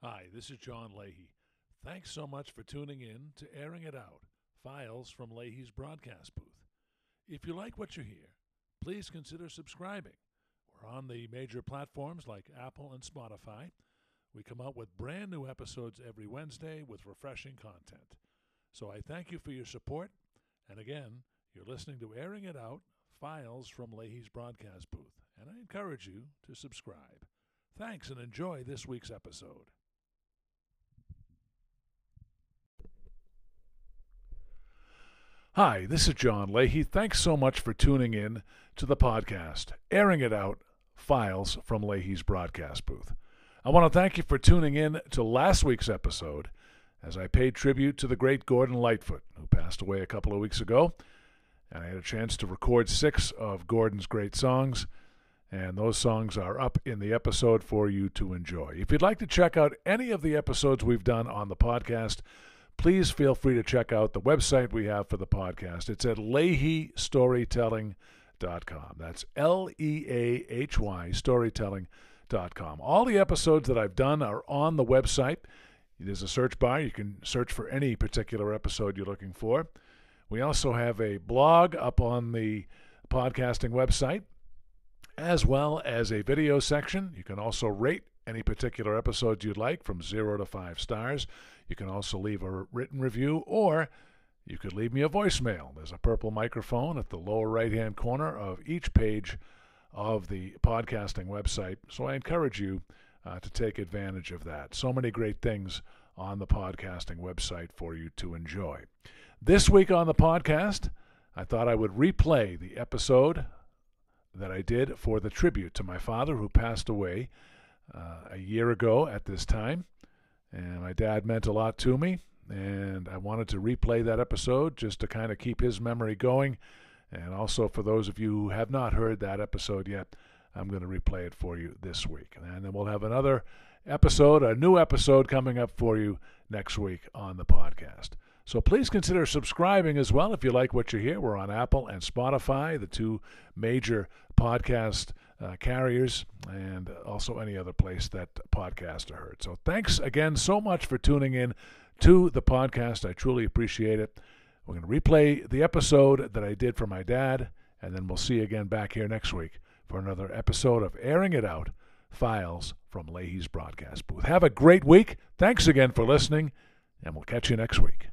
Hi, this is John Leahy. Thanks so much for tuning in to Airing It Out Files from Leahy's broadcast booth. If you like what you hear, please consider subscribing. We're on the major platforms like Apple and Spotify. We come out with brand new episodes every Wednesday with refreshing content. So I thank you for your support. And again, you're listening to Airing It Out Files from Leahy's broadcast booth. And I encourage you to subscribe. Thanks and enjoy this week's episode. Hi, this is John Leahy. Thanks so much for tuning in to the podcast, Airing It Out Files from Leahy's broadcast booth. I want to thank you for tuning in to last week's episode as I paid tribute to the great Gordon Lightfoot, who passed away a couple of weeks ago. And I had a chance to record six of Gordon's great songs, and those songs are up in the episode for you to enjoy. If you'd like to check out any of the episodes we've done on the podcast, please feel free to check out the website we have for the podcast. It's at leahystorytelling.com. That's L E A H Y storytelling.com. All the episodes that I've done are on the website. There's a search bar. You can search for any particular episode you're looking for. We also have a blog up on the podcasting website, as well as a video section. You can also rate any particular episode you'd like from zero to five stars. You can also leave a written review or you could leave me a voicemail. There's a purple microphone at the lower right hand corner of each page of the podcasting website. So I encourage you uh, to take advantage of that. So many great things on the podcasting website for you to enjoy. This week on the podcast, I thought I would replay the episode that I did for the tribute to my father who passed away uh, a year ago at this time. And my dad meant a lot to me, and I wanted to replay that episode just to kind of keep his memory going. And also, for those of you who have not heard that episode yet, I'm going to replay it for you this week. And then we'll have another episode, a new episode coming up for you next week on the podcast. So please consider subscribing as well if you like what you hear. We're on Apple and Spotify, the two major podcast uh, carriers, and also any other place that podcasts are heard. So thanks again so much for tuning in to the podcast. I truly appreciate it. We're going to replay the episode that I did for my dad, and then we'll see you again back here next week for another episode of Airing It Out Files from Leahy's broadcast booth. Have a great week. Thanks again for listening, and we'll catch you next week.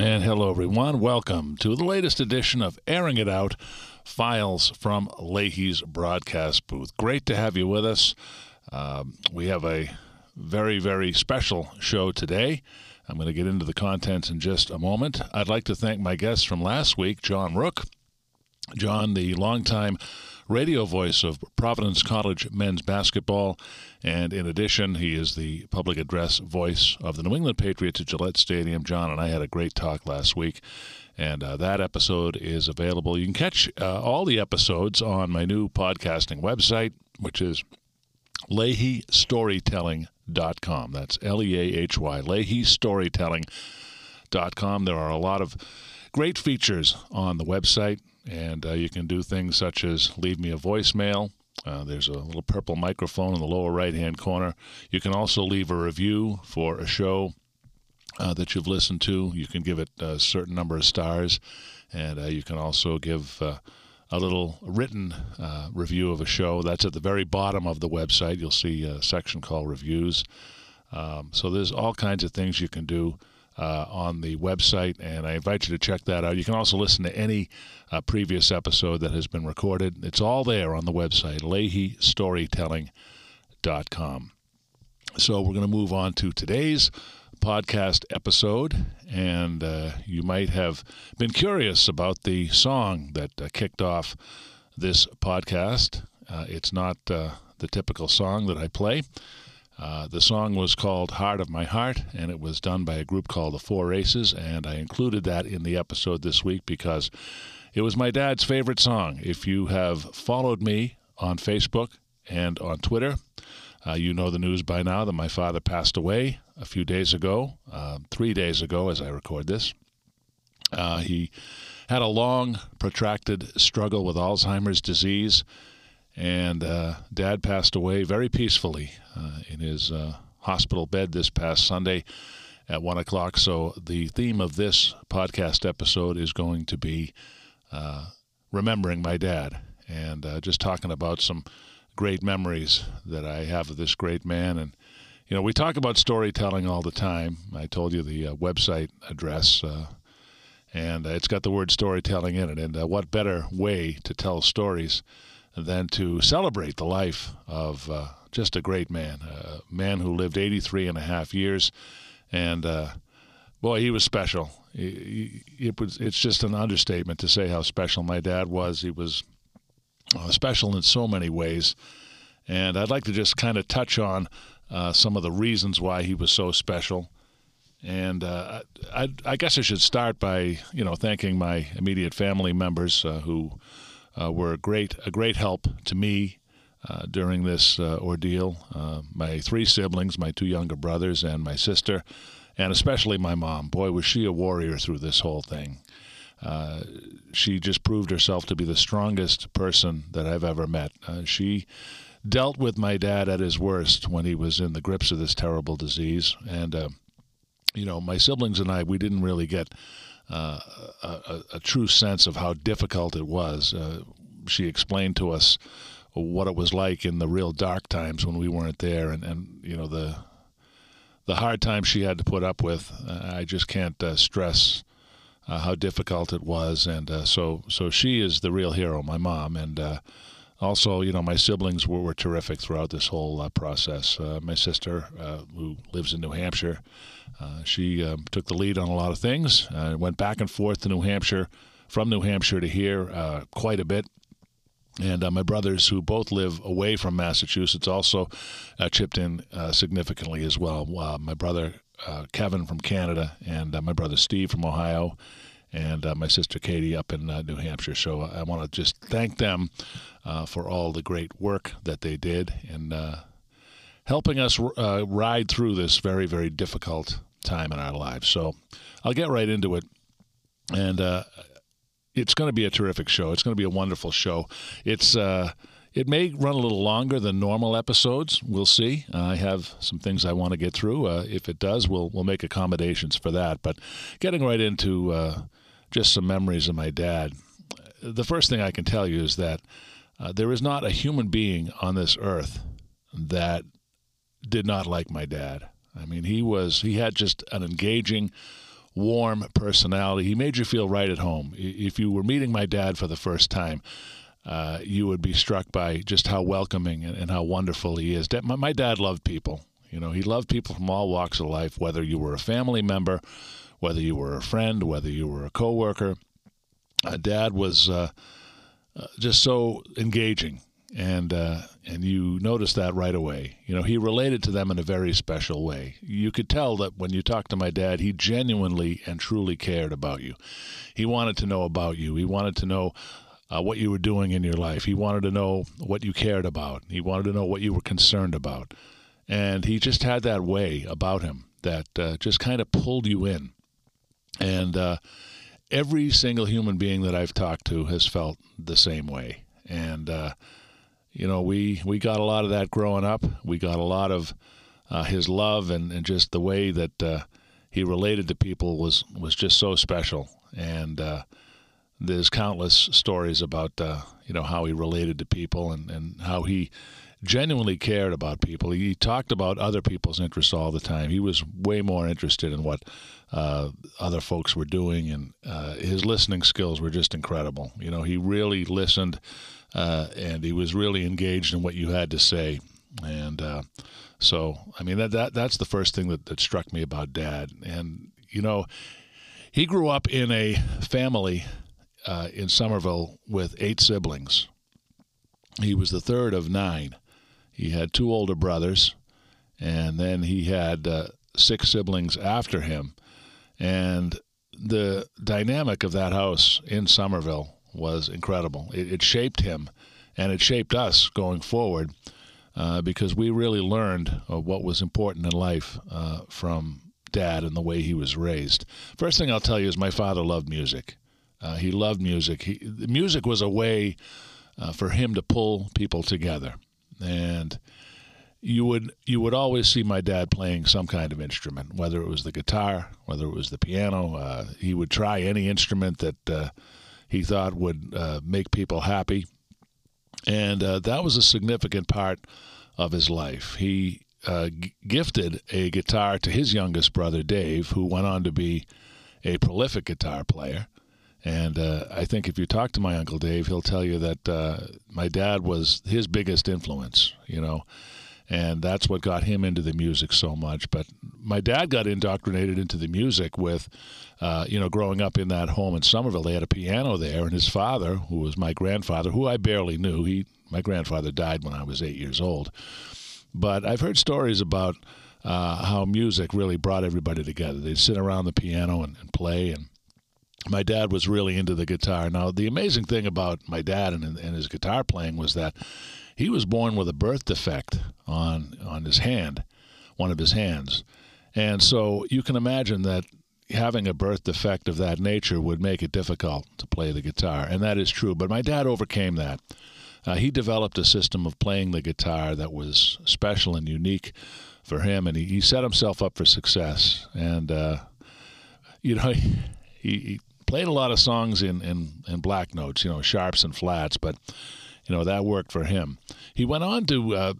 And hello, everyone. Welcome to the latest edition of Airing It Out Files from Leahy's broadcast booth. Great to have you with us. Um, we have a very, very special show today. I'm going to get into the contents in just a moment. I'd like to thank my guests from last week, John Rooke. John, the longtime radio voice of Providence College men's basketball. And in addition, he is the public address voice of the New England Patriots at Gillette Stadium. John and I had a great talk last week. And uh, that episode is available. You can catch uh, all the episodes on my new podcasting website, which is LeahyStorytelling.com. That's L E A H Y, LeahyStorytelling.com. There are a lot of great features on the website. And uh, you can do things such as leave me a voicemail. Uh, there's a little purple microphone in the lower right hand corner. You can also leave a review for a show uh, that you've listened to. You can give it a certain number of stars. And uh, you can also give uh, a little written uh, review of a show. That's at the very bottom of the website. You'll see a section called Reviews. Um, so there's all kinds of things you can do uh, on the website, and I invite you to check that out. You can also listen to any uh, previous episode that has been recorded. It's all there on the website, LeahyStorytelling.com. So we're going to move on to today's podcast episode, and uh, you might have been curious about the song that uh, kicked off this podcast. Uh, it's not uh, the typical song that I play. Uh, the song was called Heart of My Heart, and it was done by a group called the Four Aces, and I included that in the episode this week because it was my dad's favorite song. If you have followed me on Facebook and on Twitter, uh, you know the news by now that my father passed away a few days ago, uh, three days ago as I record this. Uh, he had a long, protracted struggle with Alzheimer's disease and uh, Dad passed away very peacefully uh, in his uh, hospital bed this past Sunday at 1 o'clock. So, the theme of this podcast episode is going to be uh, remembering my dad and uh, just talking about some great memories that I have of this great man. And, you know, we talk about storytelling all the time. I told you the uh, website address and uh, it's got the word storytelling in it. And what better way to tell stories than to celebrate the life of uh, just a great man, a man who lived 83 and a half years. And uh, boy, he was special. It was, it's just an understatement to say how special my dad was. He was uh, special in so many ways. And I'd like to just kind of touch on uh, some of the reasons why he was so special. And uh, I, I, guess I should start by, you know, thanking my immediate family members uh, who were a great a great help to me uh, during this uh, ordeal. Uh, my three siblings, my two younger brothers, and my sister, and especially my mom. Boy, was she a warrior through this whole thing. Uh, she just proved herself to be the strongest person that I've ever met. Uh, she dealt with my dad at his worst when he was in the grips of this terrible disease, and you know, my siblings and I, we didn't really get a, a, true sense of how difficult it was. Uh, she explained to us what it was like in the real dark times when we weren't there, and, and you know the the hard times she had to put up with. Uh, I just can't uh, stress uh, how difficult it was, and uh, so so she is the real hero, my mom, and also, you know, my siblings were, were terrific throughout this whole process. My sister, who lives in New Hampshire, uh, she um, took the lead on a lot of things. Uh, went back and forth to New Hampshire, from New Hampshire to here, uh, quite a bit. And my brothers, who both live away from Massachusetts, also chipped in significantly as well. my brother Kevin from Canada and my brother Steve from Ohio and uh, my sister Katie up in uh, New Hampshire. So I want to just thank them uh, for all the great work that they did uh, helping us uh, ride through this very, very difficult time in our lives. So I'll get right into it. And uh, it's going to be a terrific show. It's going to be a wonderful show. It's it may run a little longer than normal episodes. We'll see. Uh, I have some things I want to get through. Uh, if it does, we'll we'll make accommodations for that. But getting right into uh, just some memories of my dad. The first thing I can tell you is that uh, there is not a human being on this earth that did not like my dad. I mean, he was he had just an engaging, warm personality. He made you feel right at home. If you were meeting my dad for the first time, uh, you would be struck by just how welcoming and, and how wonderful he is. My, my, dad loved people. You know, he loved people from all walks of life, whether you were a family member, whether you were a friend, whether you were a coworker. Uh, dad was uh, uh just so engaging and uh, and you noticed that right away. You know, he related to them in a very special way. You could tell that when you talked to my dad, he genuinely and truly cared about you. He wanted to know about you. He wanted to know uh, what you were doing in your life. He wanted to know what you cared about. He wanted to know what you were concerned about, and he just had that way about him that uh, just kind of pulled you in. And uh, every single human being that I've talked to has felt the same way. And uh, you know, we we got a lot of that growing up. We got a lot of uh, his love and, and just the way that uh, he related to people was was just so special. And uh, there's countless stories about uh, you know how he related to people and, and how he genuinely cared about people. He talked about other people's interests all the time. He was way more interested in what uh, other folks were doing, and uh, his listening skills were just incredible. You know, he really listened uh, and he was really engaged in what you had to say. And uh, so, I mean, that, that that's the first thing that, that struck me about Dad. And you know, he grew up in a family uh, in Somerville with eight siblings. He was the third of nine. He had two older brothers, and then he had uh, six siblings after him. And the dynamic of that house in Somerville was incredible. It, it shaped him, and it shaped us going forward uh, because we really learned uh, what was important in life uh, from dad and the way he was raised. First thing I'll tell you is my father loved music. Uh, he loved music. He, music was a way uh, for him to pull people together, and you would you would always see my dad playing some kind of instrument, whether it was the guitar, whether it was the piano. Uh, he would try any instrument that uh, he thought would uh, make people happy. And uh, that was a significant part of his life. He uh, g- gifted a guitar to his youngest brother, Dave, who went on to be a prolific guitar player. And uh, I think if you talk to my Uncle Dave, he'll tell you that uh, my dad was his biggest influence, you know and that's what got him into the music so much. But my dad got indoctrinated into the music with, uh, you know, growing up in that home in Somerville. They had a piano there, and his father, who was my grandfather, who I barely knew, he my grandfather died when I was eight years old. But I've heard stories about uh, how music really brought everybody together. They'd sit around the piano and, and play and my dad was really into the guitar. Now, the amazing thing about my dad and, and his guitar playing was that he was born with a birth defect on on his hand, one of his hands, and so you can imagine that having a birth defect of that nature would make it difficult to play the guitar, and that is true. But my dad overcame that. Uh, he developed a system of playing the guitar that was special and unique for him, and he, he set himself up for success. And uh, you know, he, he, played a lot of songs in, in, in black notes, you know, sharps and flats, but you know that worked for him. He went on to uh,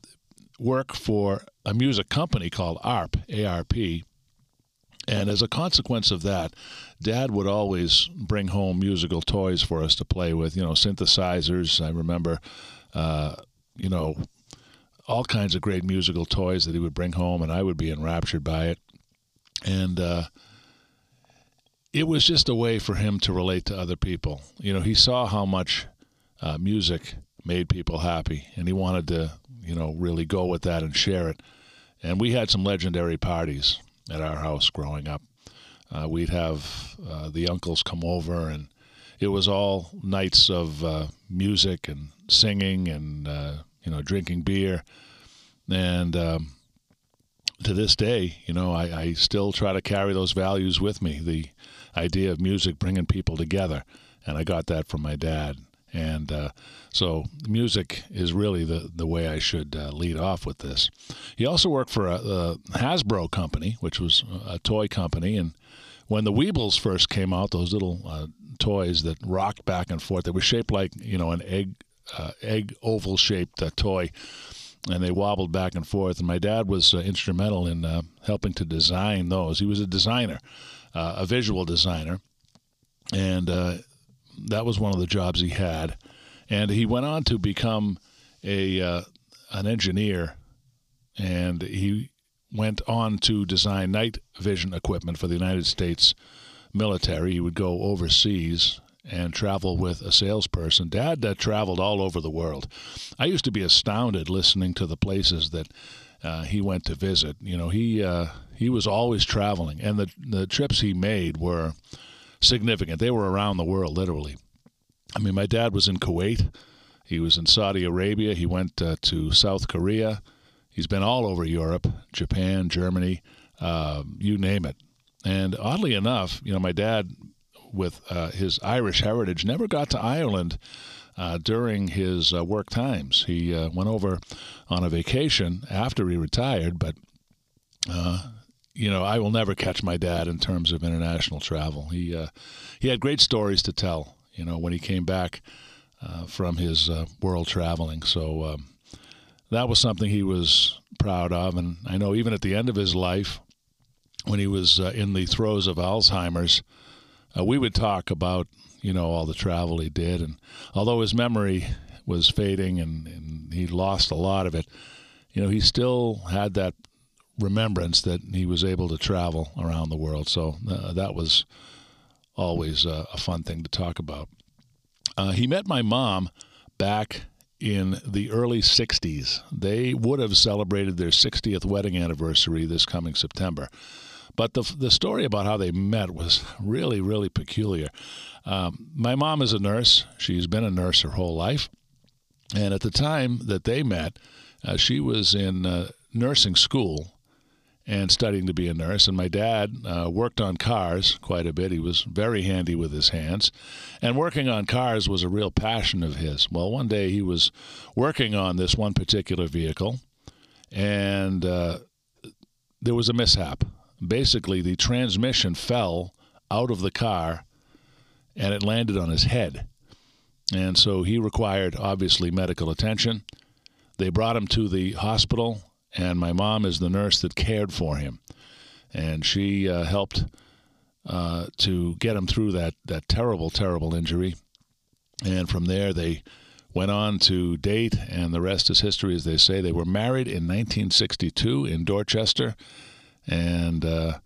work for a music company called ARP, ARP, and as a consequence of that, Dad would always bring home musical toys for us to play with. You know, synthesizers. I remember, uh, you know, all kinds of great musical toys that he would bring home, and I would be enraptured by it. And uh, it was just a way for him to relate to other people. You know, he saw how much uh, music made people happy, and he wanted to, you know, really go with that and share it. And we had some legendary parties at our house growing up. Uh, we'd have uh, the uncles come over, and it was all nights of uh, music and singing and uh, you know drinking beer. And um, to this day, you know, I, I still try to carry those values with me. The idea of music bringing people together, and I got that from my dad. And uh, so music is really the, the way I should uh, lead off with this. He also worked for a, a, Hasbro company, which was a toy company. And when the Weebles first came out, those little uh, toys that rocked back and forth, they were shaped like, you know, an egg, uh, egg oval shaped uh, toy. And they wobbled back and forth. And my dad was uh, instrumental in helping to design those. He was a designer. a visual designer, and uh, that was one of the jobs he had. And he went on to become a uh, an engineer, and he went on to design night vision equipment for the United States military. He would go overseas and travel with a salesperson. Dad traveled all over the world. I used to be astounded listening to the places that uh, he went to visit. You know, he uh, he was always traveling, and the the trips he made were significant. They were around the world, literally. I mean, my dad was in Kuwait. He was in Saudi Arabia. He went uh, to South Korea. He's been all over Europe, Japan, Germany, uh, you name it. And oddly enough, you know, my dad with uh, his Irish heritage, never got to Ireland uh, during his uh, work times. He uh, went over on a vacation after he retired, but you know, I will never catch my dad in terms of international travel. He uh, he had great stories to tell. You know, when he came back from his world traveling, so um, that was something he was proud of. And I know even at the end of his life, when he was in the throes of Alzheimer's uh, we would talk about you know all the travel he did, and although his memory was fading and, and he lost a lot of it, you know he still had that remembrance that he was able to travel around the world. So uh, that was always uh, a fun thing to talk about. Uh, he met my mom back in the early 60s. They would have celebrated their 60th wedding anniversary this coming September. But the, the story about how they met was really, really peculiar. Um, my mom is a nurse. She's been a nurse her whole life. And at the time that they met, uh, she was in uh, nursing school and studying to be a nurse. And my dad uh, worked on cars quite a bit. He was very handy with his hands. And working on cars was a real passion of his. Well, one day he was working on this one particular vehicle, and uh, there was a mishap basically the transmission fell out of the car and it landed on his head. And so he required, obviously, medical attention. They brought him to the hospital, and my mom is the nurse that cared for him. And she uh, helped uh, to get him through that, that terrible, terrible injury. And from there, they went on to date, and the rest is history, as they say. They were married in 1962 in Dorchester and uh,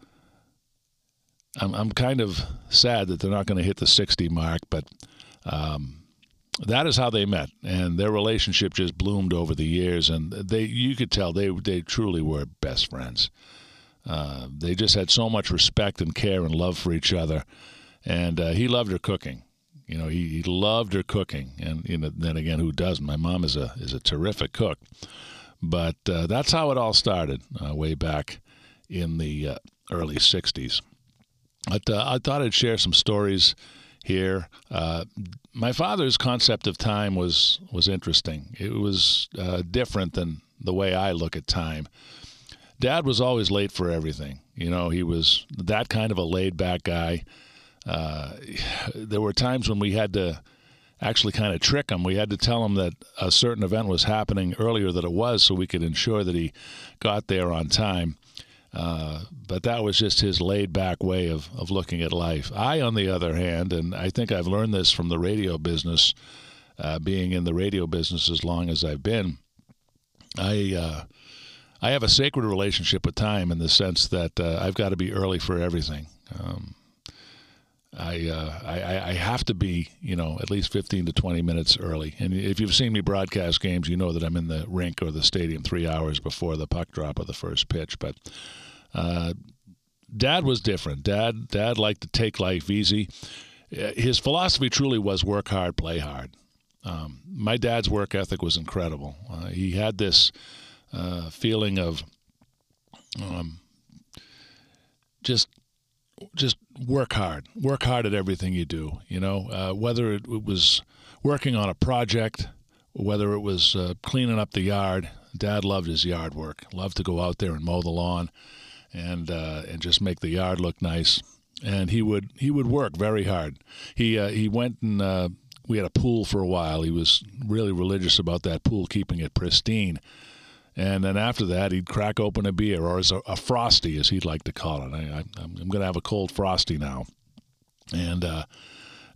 I'm I'm kind of sad that they're not going to hit the 60 mark, but um, that is how they met, and their relationship just bloomed over the years, and they you could tell they they truly were best friends. Uh, they just had so much respect and care and love for each other, and uh, he loved her cooking. You know, he, he loved her cooking, and you know, then again, who doesn't? My mom is a is a terrific cook, but uh, that's how it all started uh, way back in the uh, early 60s. But uh, I thought I'd share some stories here. Uh, my father's concept of time was was interesting. It was uh, different than the way I look at time. Dad was always late for everything. You know, he was that kind of a laid back guy. Uh, there were times when we had to actually kind of trick him. We had to tell him that a certain event was happening earlier than it was so we could ensure that he got there on time. Uh, but that was just his laid back way of, of looking at life. I, on the other hand, and I think I've learned this from the radio business, uh, being in the radio business as long as I've been, I. Uh, I have a sacred relationship with time in the sense that uh, I've got to be early for everything. Um, I, uh, I I have to be you know at least 15 to 20 minutes early. And if you've seen me broadcast games, you know that I'm in the rink or the stadium three hours before the puck drop of the first pitch. But uh, Dad was different. Dad Dad liked to take life easy. Uh, his philosophy truly was work hard, play hard. Um, my dad's work ethic was incredible. Uh, he had this uh, feeling of um, just just work hard. Work hard at everything you do. You know, uh, whether it, it, was working on a project, whether it was uh, cleaning up the yard. Dad loved his yard work. Loved to go out there and mow the lawn, and uh, and just make the yard look nice. And he would he would work very hard. He uh, he went and uh, we had a pool for a while. He was really religious about that pool, keeping it pristine. And then after that, he'd crack open a beer, or a, a frosty, as he'd like to call it. I, am going to have a cold frosty now. And uh,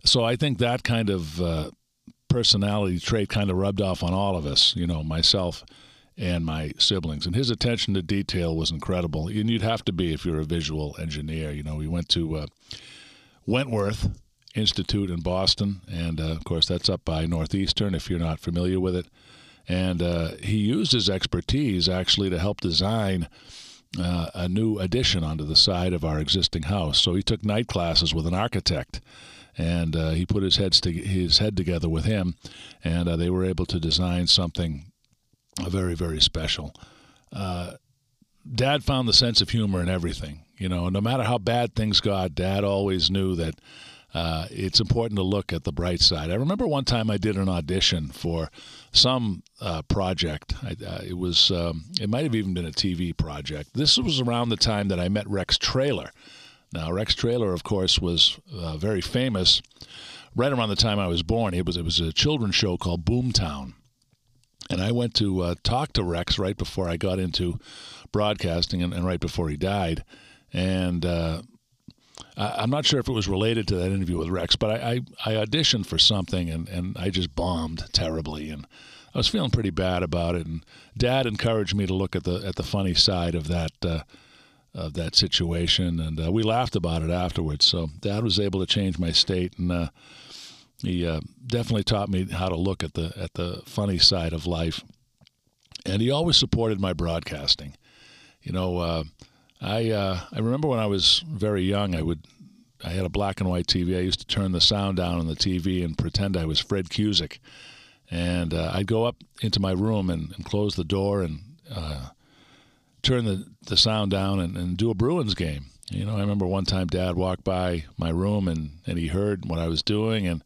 so I think that kind of uh, personality trait kind of rubbed off on all of us, you know, myself and my siblings. And his attention to detail was incredible. And you'd have to be if you're a visual engineer. You know, we went to uh, Wentworth Institute in Boston, and uh, of course, that's up by Northeastern if you're not familiar with it. And uh, he used his expertise actually to help design. Uh, a new addition onto the side of our existing house. So he took night classes with an architect, and uh, he put his heads to, his head together with him, and uh, they were able to design something very very special. Uh, Dad found the sense of humor in everything. You know, no matter how bad things got, Dad always knew that uh, it's important to look at the bright side. I remember one time I did an audition for some uh, project. I, uh, it was um, it might have even been a TV project. This was around the time that I met Rex Trailer. Now Rex Trailer, of course, was uh, very famous. Right around the time I was born, it was it was a children's show called Boomtown, and I went to uh, talk to Rex right before I got into broadcasting and, and right before he died, and uh, I'm not sure if it was related to that interview with Rex, but I, I, I, auditioned for something and, and I just bombed terribly, and I was feeling pretty bad about it. And Dad encouraged me to look at the at the funny side of that uh, of that situation, and uh, we laughed about it afterwards. So Dad was able to change my state, and uh, he uh, definitely taught me how to look at the at the funny side of life. And he always supported my broadcasting. You know uh, I uh, I remember when I was very young, I would I had a black and white TV. I used to turn the sound down on the TV and pretend I was Fred Cusick, and uh, I'd go up into my room and, and close the door and uh, turn the, the sound down and, and do a Bruins game. You know, I remember one time Dad walked by my room and, and he heard what I was doing, and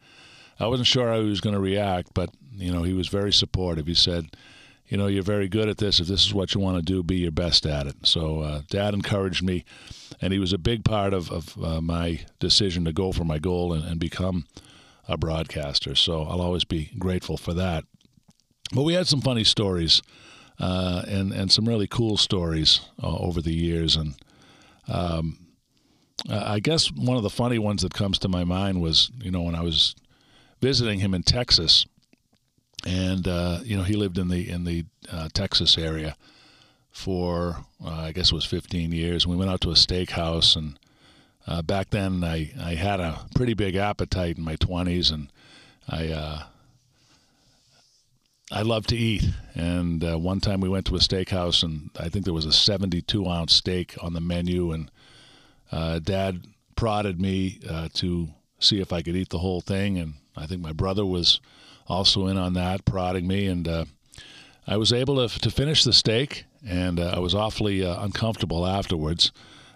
I wasn't sure how he was going to react, but you know, he was very supportive. He said you know, you're very good at this. If this is what you want to do, be your best at it. So, uh, Dad encouraged me, and he was a big part of, of uh, my decision to go for my goal and, and become a broadcaster. So, I'll always be grateful for that. But we had some funny stories uh, and, and some really cool stories uh, over the years. And um, I guess one of the funny ones that comes to my mind was, you know, when I was visiting him in Texas and uh, you know he lived in the in the uh, Texas area for uh, I guess it was 15 years. And we went out to a steakhouse, and uh, back then I I had a pretty big appetite in my 20s, and I. Uh, I love to eat, and uh, one time we went to a steakhouse, and I think there was a 72 ounce steak on the menu, and Dad prodded me to see if I could eat the whole thing, and I think my brother was also in on that, prodding me, and uh, I was able to, to finish the steak, and uh, I was awfully uh, uncomfortable afterwards.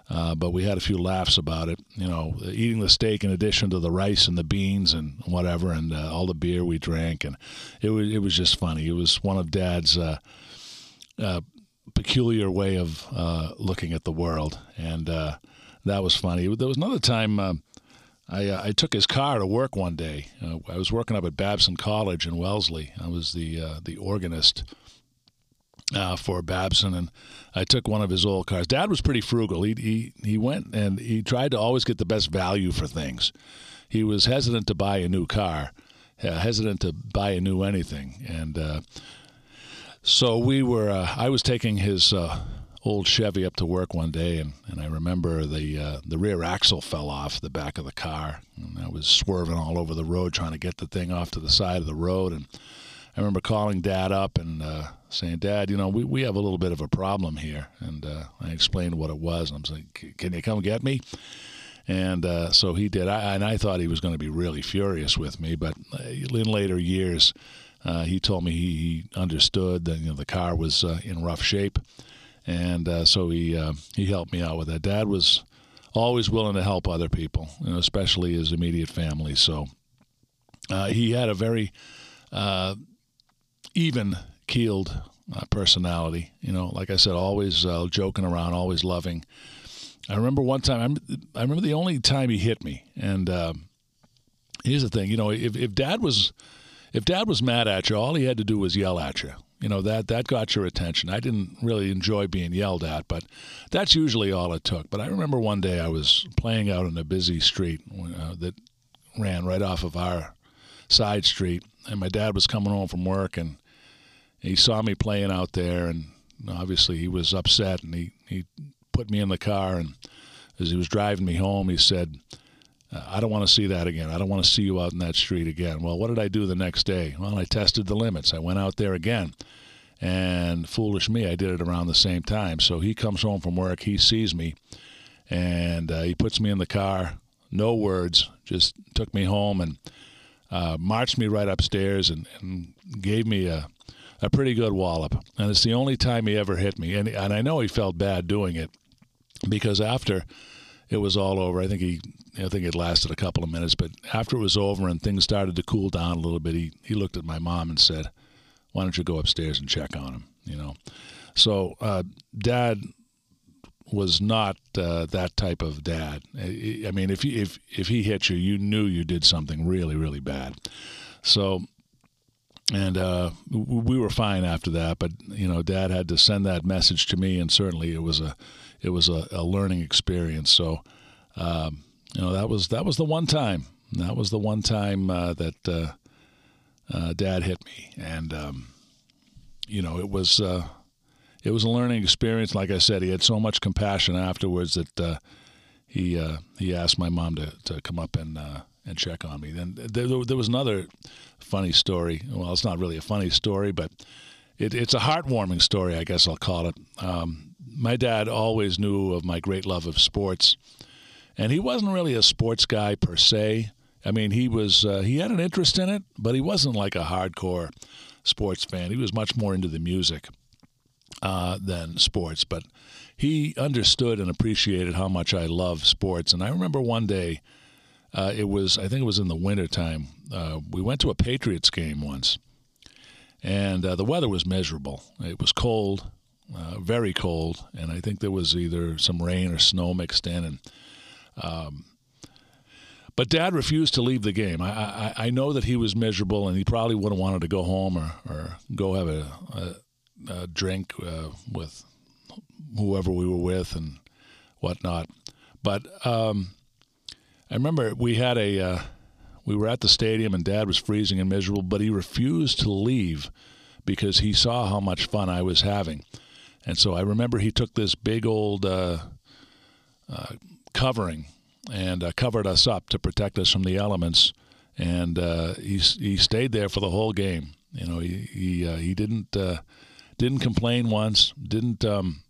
Uh, but we had a few laughs about it, you know, eating the steak in addition to the rice and the beans and whatever, and uh, all the beer we drank, and it was it was just funny. It was one of Dad's peculiar way of looking at the world, and that was funny. There was another time I, uh, I took his car to work one day. Uh, I was working up at Babson College in Wellesley. I was the uh, the organist uh, for Babson, and I took one of his old cars. Dad was pretty frugal. He he he went and he tried to always get the best value for things. He was hesitant to buy a new car, uh, hesitant to buy a new anything, and uh, so we were. I was taking his old Chevy up to work one day, and, and I remember the uh, the rear axle fell off the back of the car, and I was swerving all over the road trying to get the thing off to the side of the road, and I remember calling Dad up and uh, saying, "Dad, you know, we, we have a little bit of a problem here," and uh, I explained what it was. And I'm saying, "Can you come get me?" And uh, so he did. I, and I thought he was going to be really furious with me, but uh, in later years, uh, he told me he, he understood that you know the car was in rough shape, and uh, so he uh, he helped me out with that. Dad was always willing to help other people, you know, especially his immediate family. So uh, he had a very uh, even keeled uh, personality. You know, like I said, always uh, joking around, always loving. I remember one time. I remember the only time he hit me, and here's the thing. You know, if if Dad was if Dad was mad at you, all he had to do was yell at you. You know that that got your attention. I didn't really enjoy being yelled at, but that's usually all it took. But I remember one day I was playing out in a busy street uh, that ran right off of our side street, and my dad was coming home from work, and he saw me playing out there, and obviously he was upset, and he he put me in the car, and as he was driving me home, he said. I don't want to see that again. I don't want to see you out in that street again. Well, what did I do the next day? Well, I tested the limits. I went out there again. And foolish me, I did it around the same time. So he comes home from work, he sees me, and uh, he puts me in the car. No words, just took me home and uh, marched me right upstairs and, and gave me a, a pretty good wallop. And it's the only time he ever hit me. And, and I know he felt bad doing it because after it was all over, I think he I think it lasted a couple of minutes, but after it was over and things started to cool down a little bit, he, he looked at my mom and said, Why don't you go upstairs and check on him? You know. So uh, dad was not uh, that type of dad. I mean, if he, if if he hit you, you knew you did something really really bad. So, and uh, we were fine after that. But you know, Dad had to send that message to me, and certainly it was a it was a, a learning experience. So, um, you know, that was that was the one time. That was the one time uh, that uh, uh, Dad hit me, and um, you know, it was uh, it was a learning experience. Like I said, he had so much compassion afterwards that uh, he he asked my mom to, to come up and and check on me. Then there, there was another funny story. Well, it's not really a funny story, but it, it's a heartwarming story, I guess I'll call it. Um, my dad always knew of my great love of sports, and he wasn't really a sports guy per se. I mean, he was uh, he had an interest in it, but he wasn't like a hardcore sports fan. He was much more into the music uh, than sports, but he understood and appreciated how much I love sports. And I remember one day, uh, it was I think it was in the wintertime, uh, we went to a Patriots game once, and uh, the weather was miserable. It was cold, uh, very cold, and I think there was either some rain or snow mixed in, and um, but Dad refused to leave the game. I, I, I know that he was miserable, and he probably would have wanted to go home or, or go have a, a uh, drink uh, with whoever we were with and whatnot. But um, I remember we had a uh, we were at the stadium and Dad was freezing and miserable, but he refused to leave because he saw how much fun I was having. And so I remember he took this big old uh, uh, covering and uh, covered us up to protect us from the elements. And he he stayed there for the whole game. You know, he he he didn't didn't complain once. Didn't um,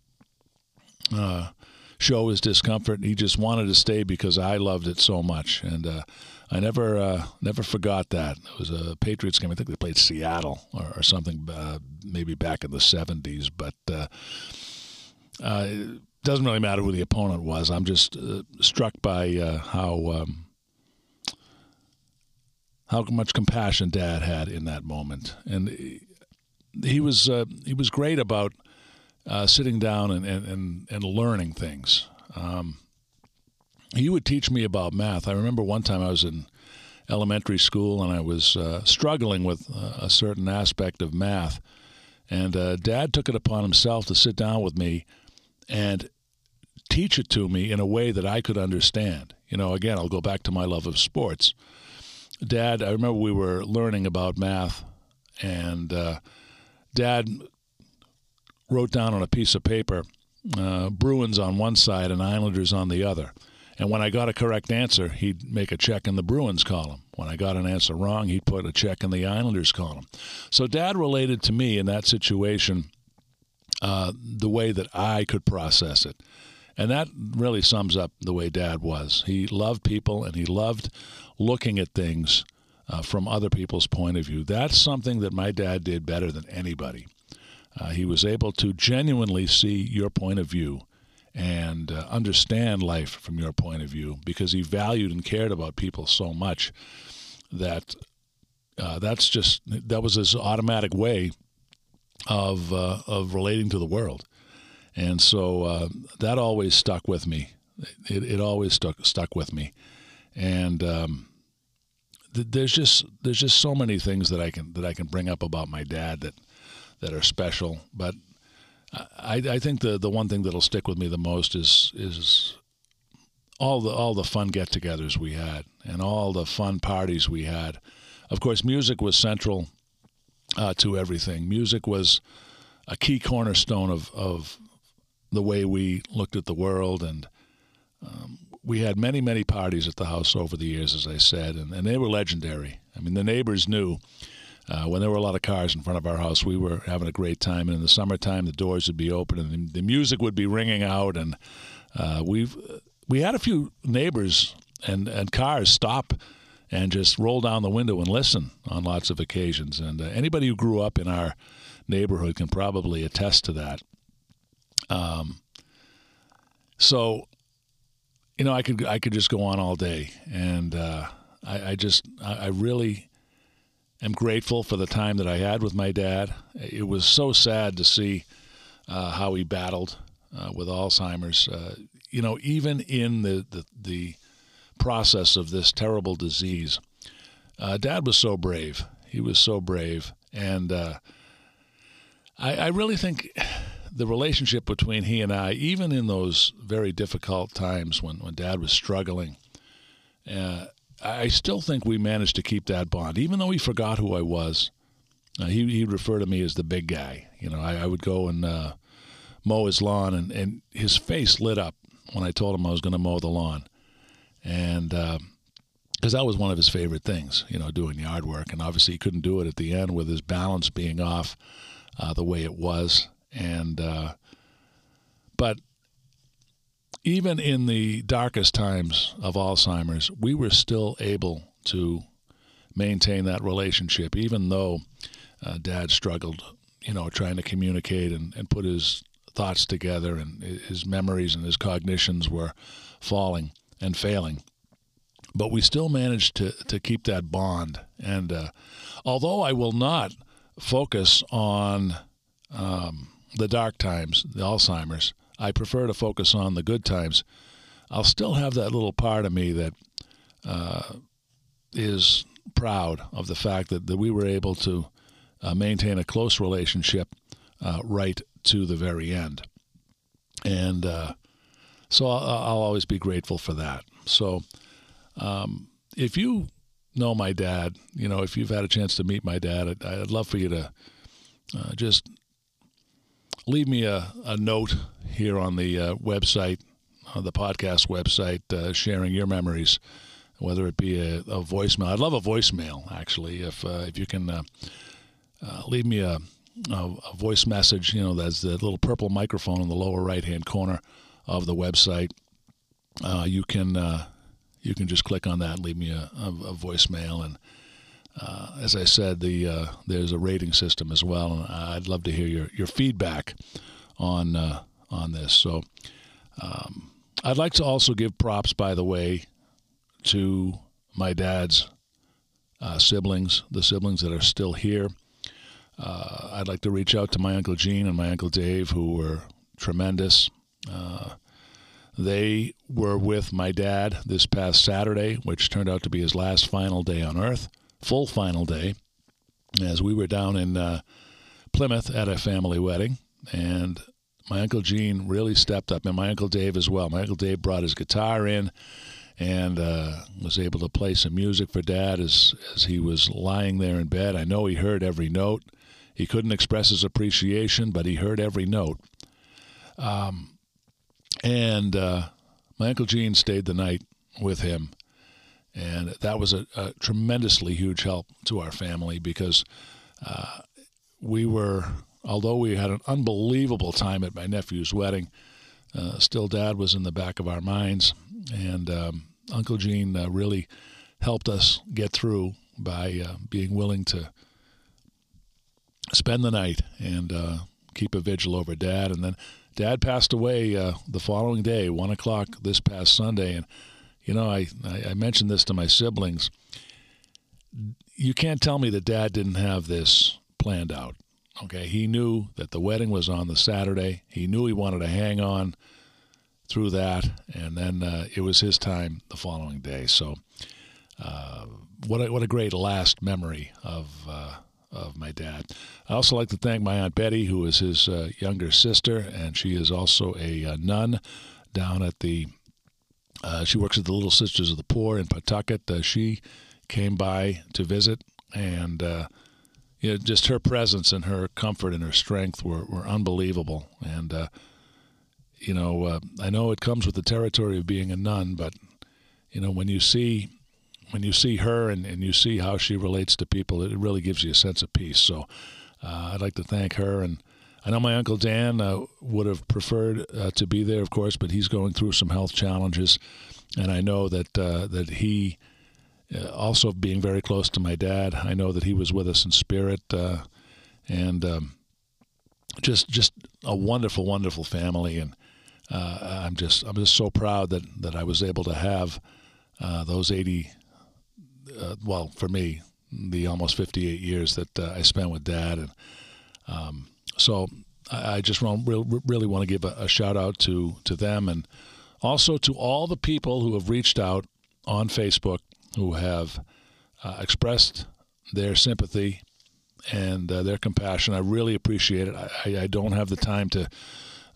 uh, show his discomfort. He just wanted to stay because I loved it so much, and uh, I never uh, never forgot that. It was a Patriots game. I think they played Seattle or, or something, uh, maybe back in the '70s. But uh, uh, it doesn't really matter who the opponent was. I'm just struck by how. Um, how much compassion Dad had in that moment, and he was uh, he was great about uh, sitting down and, and, and, learning things. Um, he would teach me about math. I remember one time I was in elementary school and I was uh, struggling with uh, a certain aspect of math, and uh, Dad took it upon himself to sit down with me and teach it to me in a way that I could understand. You know, again, I'll go back to my love of sports. Dad, I remember we were learning about math, and uh, Dad wrote down on a piece of paper uh, Bruins on one side and Islanders on the other. And when I got a correct answer, he'd make a check in the Bruins column. When I got an answer wrong, he'd put a check in the Islanders column. So Dad related to me in that situation uh, the way that I could process it. And that really sums up the way Dad was. He loved people and he loved looking at things uh, from other people's point of view. That's something that my dad did better than anybody. Uh, he was able to genuinely see your point of view and uh, understand life from your point of view because he valued and cared about people so much that uh, that's just that was his automatic way of uh, of relating to the world, and so uh, that always stuck with me. It, it always stuck stuck with me, and um, there's just there's just so many things that I can that I can bring up about my dad that that are special. But I, I think the the one thing that'll stick with me the most is is all the all the fun get-togethers we had and all the fun parties we had. Of course, music was central uh, to everything. Music was a key cornerstone of of the way we looked at the world and. Um, we had many, many parties at the house over the years, as I said, and, and they were legendary. I mean, the neighbors knew uh, when there were a lot of cars in front of our house, we were having a great time. And in the summertime, the doors would be open and the, the music would be ringing out. And uh, we we had a few neighbors and, and cars stop and just roll down the window and listen on lots of occasions. And uh, anybody who grew up in our neighborhood can probably attest to that. Um, so, you know, I could I could just go on all day, and uh, I, I, just I, I really am grateful for the time that I had with my dad. It was so sad to see uh, how he battled uh, with Alzheimer's. Uh, you know, even in the, the, the, process of this terrible disease, uh, Dad was so brave. He was so brave. And uh, I, I really think the relationship between he and I, even in those very difficult times when, when Dad was struggling, uh, I still think we managed to keep that bond, even though he forgot who I was. Uh, he he'd refer to me as the big guy. You know, I, I would go and uh, mow his lawn, and, and his face lit up when I told him I was going to mow the lawn, and because uh, that was one of his favorite things, you know, doing yard work. And obviously, he couldn't do it at the end with his balance being off uh, the way it was, and uh, but even in the darkest times of Alzheimer's, we were still able to maintain that relationship, even though uh, Dad struggled, you know, trying to communicate and, and put his thoughts together, and his memories and his cognitions were falling and failing. But we still managed to, to keep that bond. And uh, although I will not focus on um, the dark times, the Alzheimer's, I prefer to focus on the good times, I'll still have that little part of me that uh, is proud of the fact that, that we were able to uh, maintain a close relationship uh, right to the very end. And uh, so I'll, I'll, always be grateful for that. So um, if you know my dad, you know, if you've had a chance to meet my dad, I'd, I'd love for you to uh, just leave me a, a note here on the uh, website, on the podcast website, uh, sharing your memories, whether it be a, a, voicemail. I'd love a voicemail, actually, if uh, if you can uh, uh, leave me a, a, a, voice message. You know, that's the little purple microphone in the lower right hand corner of the website. You can you can just click on that and leave me a, a voicemail and uh, as I said, the uh, there's a rating system as well, and I'd love to hear your, your feedback on uh, on this. So, um, I'd like to also give props, by the way, to my dad's uh, siblings, the siblings that are still here. Uh, I'd like to reach out to my uncle Gene and my uncle Dave, who were tremendous. Uh, they were with my dad this past Saturday, which turned out to be his last final day on Earth full final day as we were down in uh, Plymouth at a family wedding, and my uncle Gene really stepped up, and my uncle Dave as well. My uncle Dave brought his guitar in and uh, was able to play some music for Dad as as he was lying there in bed. I know he heard every note. He couldn't express his appreciation, but he heard every note. Um, and uh, my uncle Gene stayed the night with him and that was a, a tremendously huge help to our family because uh, we were, although we had an unbelievable time at my nephew's wedding, uh, still dad was in the back of our minds. And um, Uncle Gene uh, really helped us get through by uh, being willing to spend the night and uh, keep a vigil over dad. And then dad passed away uh, the following day, 1 o'clock this past Sunday. And you know, I, I mentioned this to my siblings. You can't tell me that dad didn't have this planned out. Okay, he knew that the wedding was on the Saturday. He knew he wanted to hang on through that, and then uh, it was his time the following day. So, uh, what a, what a great last memory of uh, of my dad. I also like to thank my aunt Betty, who is his uh, younger sister, and she is also a, uh, nun down at the. Uh, she works at the Little Sisters of the Poor in Pawtucket. Uh, she came by to visit, and uh, you know, just her presence and her comfort and her strength were, were unbelievable. And uh, you know, I know it comes with the territory of being a nun, but you know, when you see when you see her and, and you see how she relates to people, it really gives you a sense of peace. So uh, I'd like to thank her. And I know my Uncle Dan uh, would have preferred uh, to be there, of course, but he's going through some health challenges. And I know that, uh, that he, uh, also being very close to my dad, I know that he was with us in spirit. Uh, and um, just just a wonderful, wonderful family. And I'm just I'm just so proud that, that I was able to have those 80 uh, well, for me, the almost 58 years that uh, I spent with Dad, and um, so I, I just really, really want to give a, a, shout out to to them, and also to all the people who have reached out on Facebook who have uh, expressed their sympathy and uh, their compassion. I really appreciate it. I, I don't have the time to.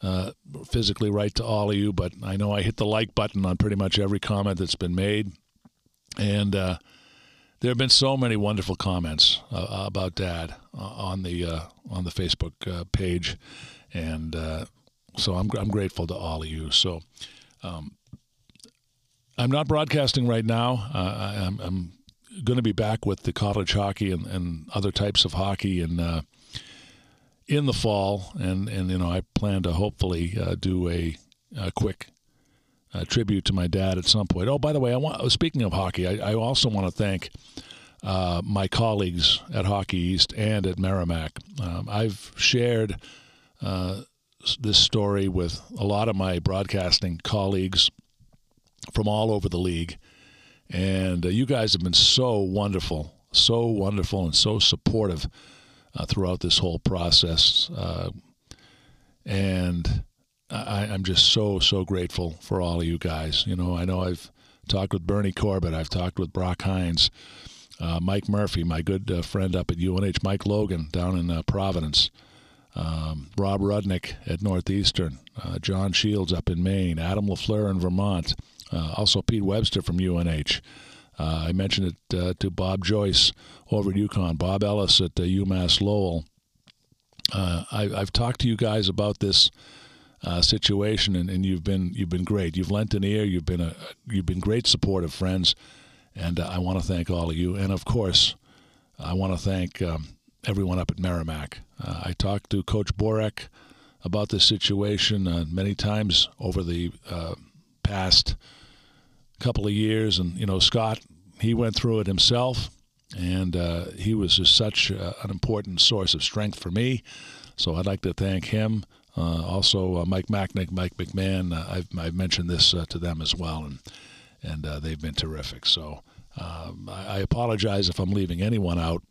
Uh, physically write to all of you, but I know I hit the like button on pretty much every comment that's been made. And uh, there have been so many wonderful comments uh, about Dad uh, on the uh, on the Facebook uh, page, and uh, so I'm I'm grateful to all of you. So. Um, I'm not broadcasting right now. Uh, I'm, I'm going to be back with the college hockey and, and other types of hockey in in the fall, and, and you know I plan to hopefully do a, a quick a tribute to my dad at some point. Oh, by the way, I want. Speaking of hockey, I, I also want to thank uh, my colleagues at Hockey East and at Merrimack. Um, I've shared uh, this story with a lot of my broadcasting colleagues from all over the league, and uh, you guys have been so wonderful, so wonderful, and so supportive uh, throughout this whole process. Uh, and I, am just so so grateful for all of you guys. You know, I know I've talked with Bernie Corbett, I've talked with Brock Hines, uh, Mike Murphy, my good uh, friend up at UNH, Mike Logan down in uh, Providence, um, Rob Rudnick at Northeastern, uh, John Shields up in Maine, Adam Lafleur in Vermont, uh, also Pete Webster from UNH. Uh, I mentioned it to Bob Joyce over at UConn, Bob Ellis at UMass Lowell. I, I've talked to you guys about this uh, situation, and, and you've been you've been great. You've lent an ear. You've been a you've been great supportive friends, and uh, I want to thank all of you. And of course, I want to thank um, everyone up at Merrimack. Uh, I talked to Coach Borek about this situation uh, many times over the uh, past couple of years, and you know Scott he went through it himself, and uh, he was just such an important source of strength for me. So I'd like to thank him. Uh, also, uh, Mike Macknick, Mike McMahon, uh, I've, I've mentioned this to them as well, and and they've been terrific. So um, I, I, apologize if I'm leaving anyone out.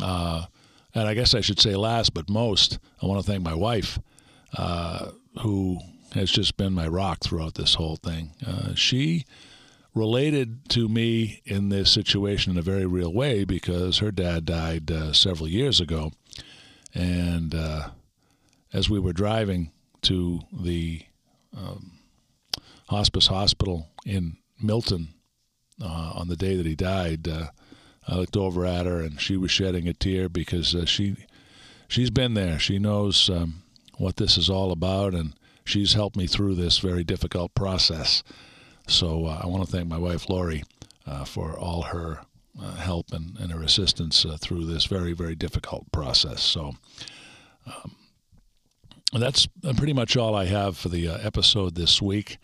and I guess I should say last but most, I want to thank my wife, who has just been my rock throughout this whole thing. she related to me in this situation in a very real way because her dad died uh, several years ago. And uh, as we were driving to the um, hospice hospital in Milton uh, on the day that he died, uh, I looked over at her and she was shedding a tear because uh, she she's been there. She knows um, what this is all about, and she's helped me through this very difficult process. So uh, I want to thank my wife Lori uh, for all her uh, help and, and, her assistance through this very very difficult process. So. Um, that's pretty much all I have for the uh, episode this week.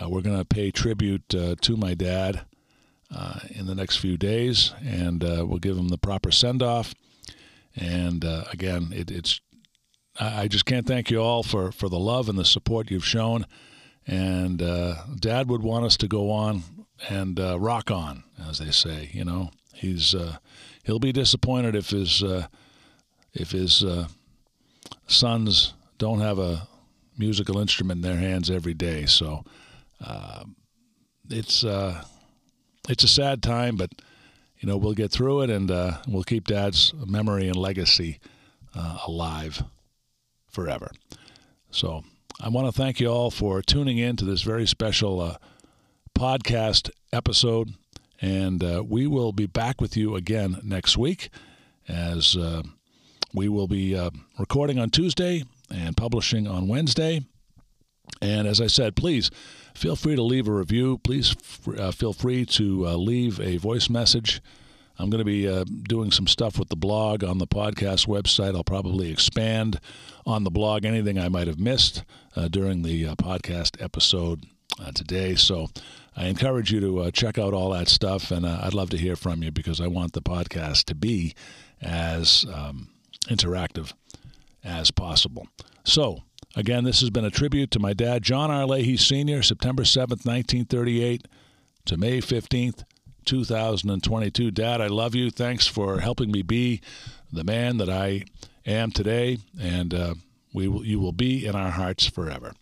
Uh, we're going to pay tribute uh, to my dad uh, in the next few days, and uh, we'll give him the proper send off. And uh, again, it, it's I just can't thank you all for, for the love and the support you've shown. And Dad would want us to go on and rock on, as they say. You know, he's he'll be disappointed if his if his sons don't have a musical instrument in their hands every day. So uh, it's uh, it's a sad time, but you know, we'll get through it and uh, we'll keep Dad's memory and legacy uh, alive forever. So I want to thank you all for tuning in to this very special uh, podcast episode. And uh, we will be back with you again next week as we will be recording on Tuesday and publishing on Wednesday. And as I said, please feel free to leave a review. Please uh, feel free to uh, leave a voice message. I'm going to be uh, doing some stuff with the blog on the podcast website. I'll probably expand on the blog anything I might have missed uh, during the uh, podcast episode uh, today. So I encourage you to check out all that stuff, and I'd love to hear from you because I want the podcast to be as um, interactive as possible. So, Again, this has been a tribute to my dad, John R. Leahy Sr., September 7th, 1938 to May 15th, 2022. Dad, I love you. Thanks for helping me be the man that I am today, and uh, we will, you will be in our hearts forever.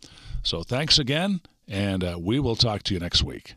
So thanks again, and uh, we will talk to you next week.